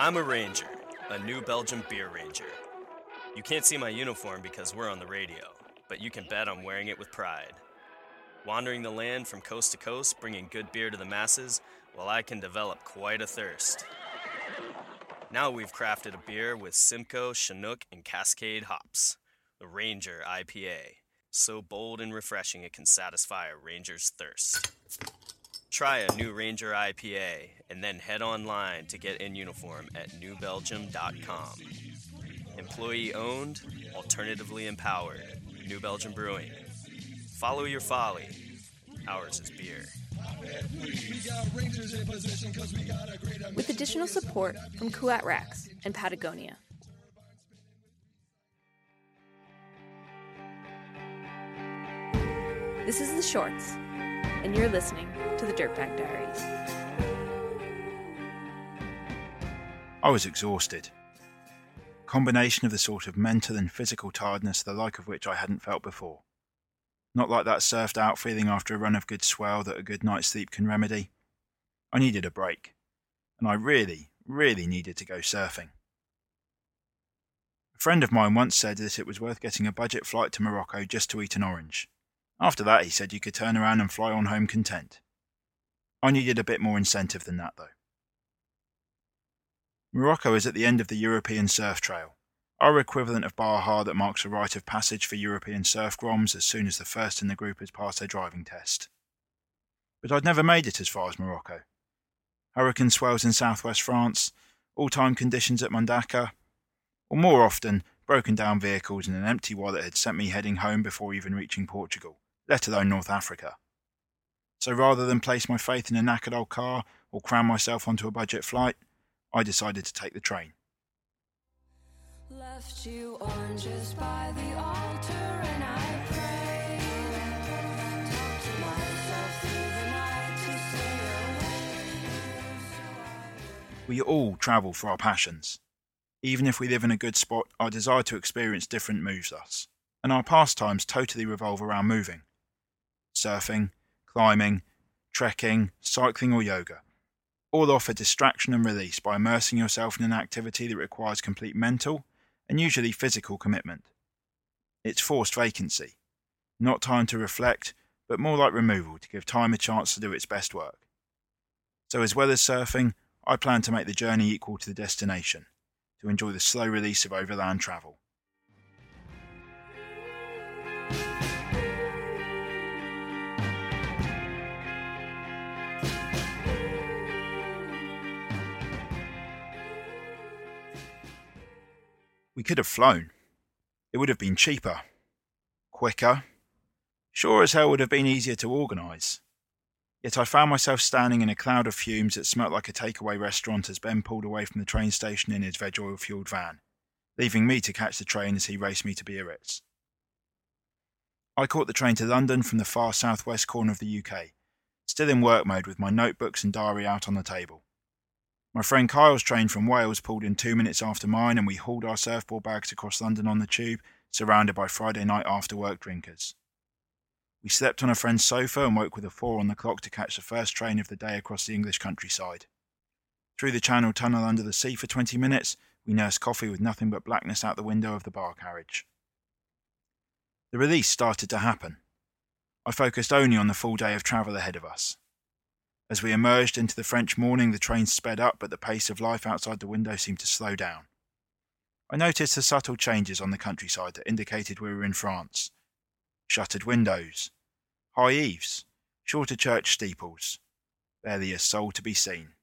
I'm a ranger, a New Belgium beer ranger. You can't see my uniform because we're on the radio, but you can bet I'm wearing it with pride. Wandering the land from coast to coast, bringing good beer to the masses, well, I can develop quite a thirst. Now we've crafted a beer with Simcoe, Chinook, and Cascade hops, the Ranger IPA. So bold and refreshing it can satisfy a ranger's thirst. Try a new Ranger IPA and then head online to get in uniform at newbelgium.com. Employee owned, alternatively empowered. New Belgium Brewing. Follow your folly. Ours is beer. With additional support from Kuat Racks and Patagonia. This is The Shorts, and you're listening to the Dirtbag Diaries. I was exhausted. Combination of the sort of mental and physical tiredness the like of which I hadn't felt before. Not like that surfed out feeling after a run of good swell that a good night's sleep can remedy. I needed a break, and I really, really needed to go surfing. A friend of mine once said that it was worth getting a budget flight to Morocco just to eat an orange. After that, he said you could turn around and fly on home content. I needed a bit more incentive than that, though. Morocco is at the end of the European Surf Trail, our equivalent of Baja that marks a rite of passage for European surf groms as soon as the first in the group has passed their driving test. But I'd never made it as far as Morocco. Hurricane swells in southwest France, all time conditions at Mundaka, or more often, broken down vehicles and an empty wallet had sent me heading home before even reaching Portugal let alone North Africa. So rather than place my faith in a knackered old car or cram myself onto a budget flight, I decided to take the train. Left you oranges by the altar and I. We all travel for our passions. Even if we live in a good spot, our desire to experience different moves us, and our pastimes totally revolve around moving surfing, climbing, trekking, cycling, or yoga. All offer distraction and release by immersing yourself in an activity that requires complete mental and usually physical commitment. It's forced vacancy, not time to reflect, but more like removal to give time a chance to do its best work. So, as well as surfing, I plan to make the journey equal to the destination, to enjoy the slow release of overland travel. We could have flown. It would have been cheaper, quicker, sure as hell would have been easier to organise. Yet I found myself standing in a cloud of fumes that smelt like a takeaway restaurant as Ben pulled away from the train station in his veg oil fueled van, leaving me to catch the train as he raced me to Biarritz. I caught the train to London from the far southwest corner of the UK, still in work mode with my notebooks and diary out on the table. My friend Kyle's train from Wales pulled in two minutes after mine, and we hauled our surfboard bags across London on the tube, surrounded by Friday night after work drinkers. We slept on a friend's sofa and woke with a four on the clock to catch the first train of the day across the English countryside. Through the Channel Tunnel under the sea for 20 minutes, we nursed coffee with nothing but blackness out the window of the bar carriage. The release started to happen. I focused only on the full day of travel ahead of us. As we emerged into the French morning, the train sped up, but the pace of life outside the window seemed to slow down. I noticed the subtle changes on the countryside that indicated we were in France. Shuttered windows, high eaves, shorter church steeples, barely a soul to be seen.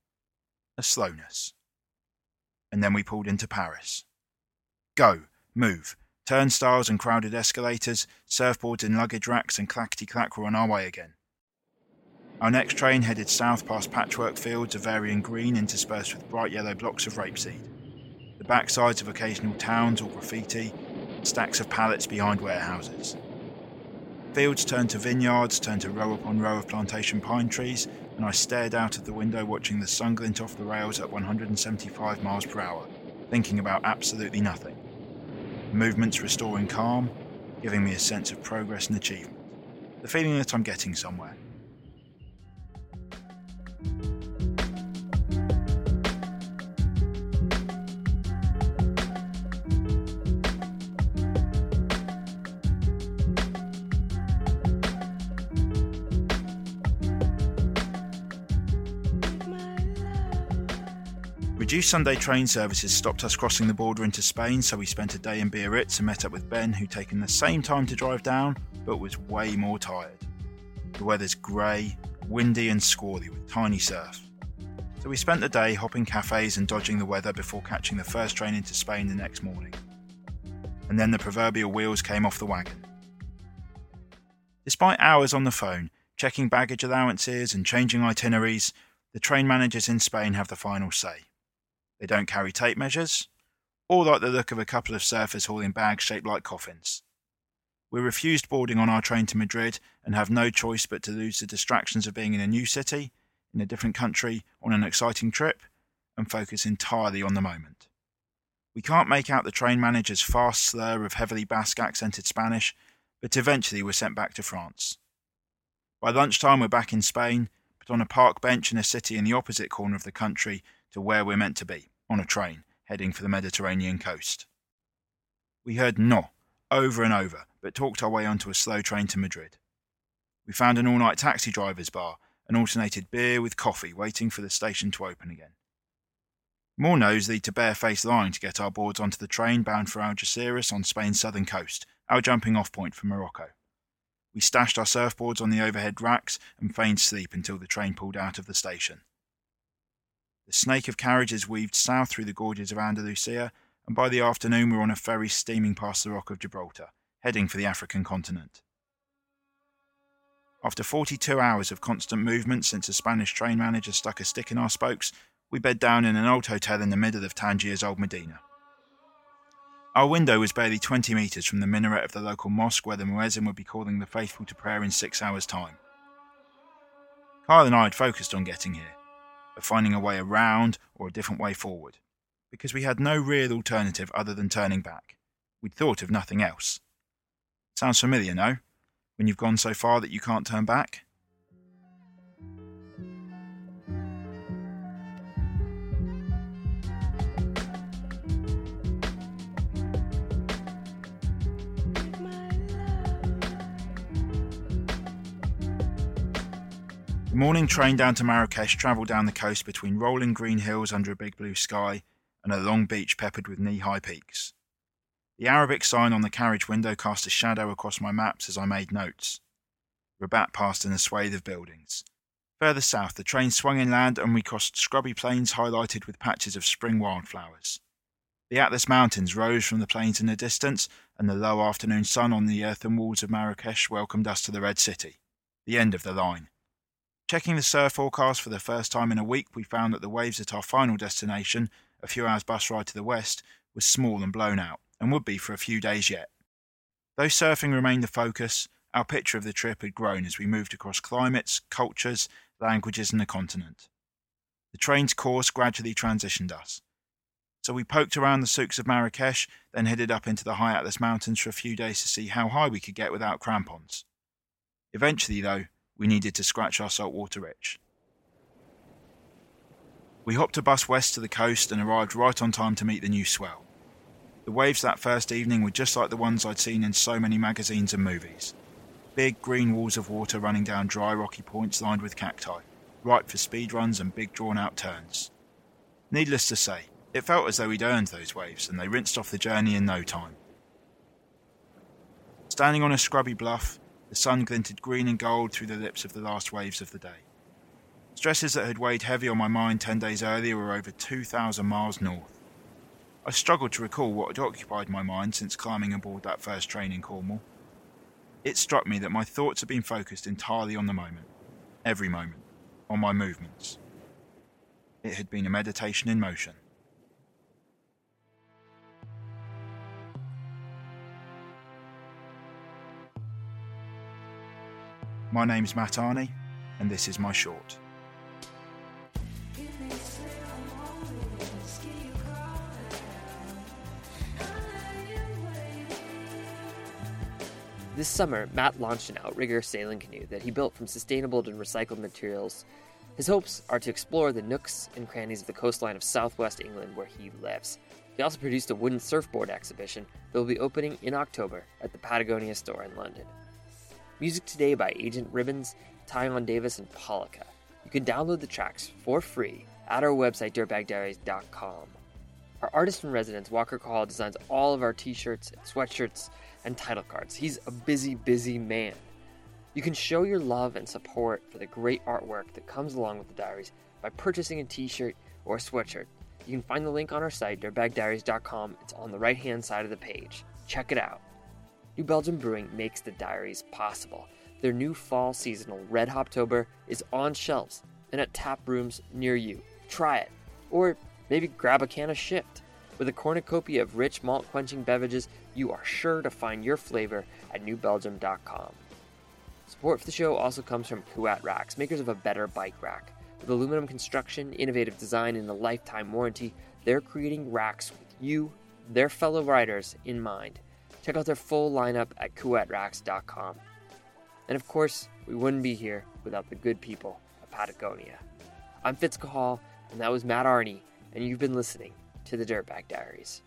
A slowness. And then we pulled into Paris. Go, move, turnstiles and crowded escalators, surfboards in luggage racks, and clackety clack were on our way again. Our next train headed south past patchwork fields of varying green interspersed with bright yellow blocks of rapeseed, the backsides of occasional towns or graffiti, stacks of pallets behind warehouses. Fields turned to vineyards, turned to row upon row of plantation pine trees, and I stared out of the window watching the sun glint off the rails at 175 miles per hour, thinking about absolutely nothing. Movements restoring calm, giving me a sense of progress and achievement, the feeling that I'm getting somewhere. Reduced Sunday train services stopped us crossing the border into Spain, so we spent a day in Biarritz and met up with Ben, who'd taken the same time to drive down, but was way more tired. The weather's grey, windy, and squally with tiny surf. So we spent the day hopping cafes and dodging the weather before catching the first train into Spain the next morning. And then the proverbial wheels came off the wagon. Despite hours on the phone, checking baggage allowances and changing itineraries, the train managers in Spain have the final say. They don't carry tape measures, or like the look of a couple of surfers hauling bags shaped like coffins. We refused boarding on our train to Madrid and have no choice but to lose the distractions of being in a new city, in a different country, on an exciting trip, and focus entirely on the moment. We can't make out the train manager's fast slur of heavily Basque accented Spanish, but eventually we're sent back to France. By lunchtime, we're back in Spain, but on a park bench in a city in the opposite corner of the country to where we're meant to be, on a train, heading for the Mediterranean coast. We heard no over and over, but talked our way onto a slow train to Madrid. We found an all night taxi driver's bar and alternated beer with coffee, waiting for the station to open again. More no's lead to barefaced lying to get our boards onto the train bound for Algeciras on Spain's southern coast, our jumping off point for Morocco. We stashed our surfboards on the overhead racks and feigned sleep until the train pulled out of the station. The snake of carriages weaved south through the gorges of Andalusia, and by the afternoon we were on a ferry steaming past the Rock of Gibraltar, heading for the African continent. After 42 hours of constant movement since a Spanish train manager stuck a stick in our spokes, we bed down in an old hotel in the middle of Tangiers Old Medina. Our window was barely 20 metres from the minaret of the local mosque where the muezzin would be calling the faithful to prayer in six hours' time. Kyle and I had focused on getting here, of finding a way around or a different way forward, because we had no real alternative other than turning back. We'd thought of nothing else. Sounds familiar, no? When you've gone so far that you can't turn back? The morning train down to Marrakesh travelled down the coast between rolling green hills under a big blue sky and a long beach peppered with knee high peaks. The Arabic sign on the carriage window cast a shadow across my maps as I made notes. Rabat passed in a swathe of buildings. Further south, the train swung inland and we crossed scrubby plains highlighted with patches of spring wildflowers. The Atlas Mountains rose from the plains in the distance, and the low afternoon sun on the earthen walls of Marrakesh welcomed us to the Red City, the end of the line. Checking the surf forecast for the first time in a week, we found that the waves at our final destination, a few hours bus ride to the west, was small and blown out, and would be for a few days yet. Though surfing remained the focus, our picture of the trip had grown as we moved across climates, cultures, languages, and the continent. The train's course gradually transitioned us. So we poked around the souks of Marrakesh, then headed up into the high Atlas Mountains for a few days to see how high we could get without crampons. Eventually, though, we needed to scratch our saltwater itch. We hopped a bus west to the coast and arrived right on time to meet the new swell. The waves that first evening were just like the ones I'd seen in so many magazines and movies. Big green walls of water running down dry rocky points lined with cacti, ripe for speed runs and big drawn out turns. Needless to say, it felt as though we'd earned those waves and they rinsed off the journey in no time. Standing on a scrubby bluff, the sun glinted green and gold through the lips of the last waves of the day. Stresses that had weighed heavy on my mind ten days earlier were over 2,000 miles north. I struggled to recall what had occupied my mind since climbing aboard that first train in Cornwall. It struck me that my thoughts had been focused entirely on the moment, every moment, on my movements. It had been a meditation in motion. My name's Mat Arney, and this is my short. This summer, Mat launched an outrigger sailing canoe that he built from sustainable and recycled materials. His hopes are to explore the nooks and crannies of the coastline of southwest England where he lives. He also produced a wooden surfboard exhibition that will be opening in October at the Patagonia store in London. Music today by Agent Ribbons, Tyon Davis, and Polika. You can download the tracks for free at our website, dirtbagdiaries.com. Our artist in residence, Walker Cahall, designs all of our t shirts, sweatshirts, and title cards. He's a busy, busy man. You can show your love and support for the great artwork that comes along with the diaries by purchasing a t shirt or a sweatshirt. You can find the link on our site, dirtbagdiaries.com. It's on the right hand side of the page. Check it out. New Belgium Brewing makes the diaries possible. Their new fall seasonal Red Hoptober is on shelves and at tap rooms near you. Try it. Or maybe grab a can of Shift. With a cornucopia of rich malt quenching beverages, you are sure to find your flavor at newbelgium.com. Support for the show also comes from Kuat Racks, makers of a better bike rack. With aluminum construction, innovative design, and a lifetime warranty, they're creating racks with you, their fellow riders, in mind. Check out their full lineup at kuatracks.com. And of course, we wouldn't be here without the good people of Patagonia. I'm Fitz Cahall, and that was Mat Arney, and you've been listening to the Dirtbag Diaries.